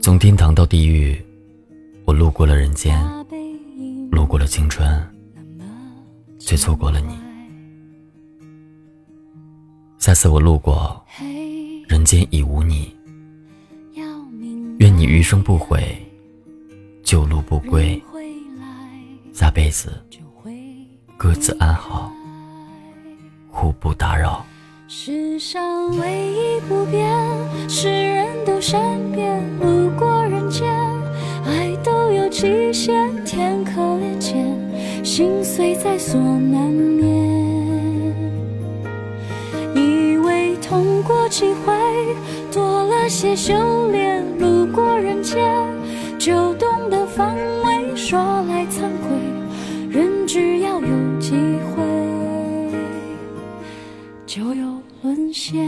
从天堂到地狱，我路过了人间，路过了青春，却错过了你。下次我路过，人间已无你。愿你余生不悔，旧路不归。下辈子各自安好，互不打扰。世上唯一不变，是善变。路过人间，爱都有期限。天可怜见，心碎在所难免。以为痛过几回，多了些修炼。路过人间，就懂得防卫。说来惭愧，人只要有机会。就有沦陷。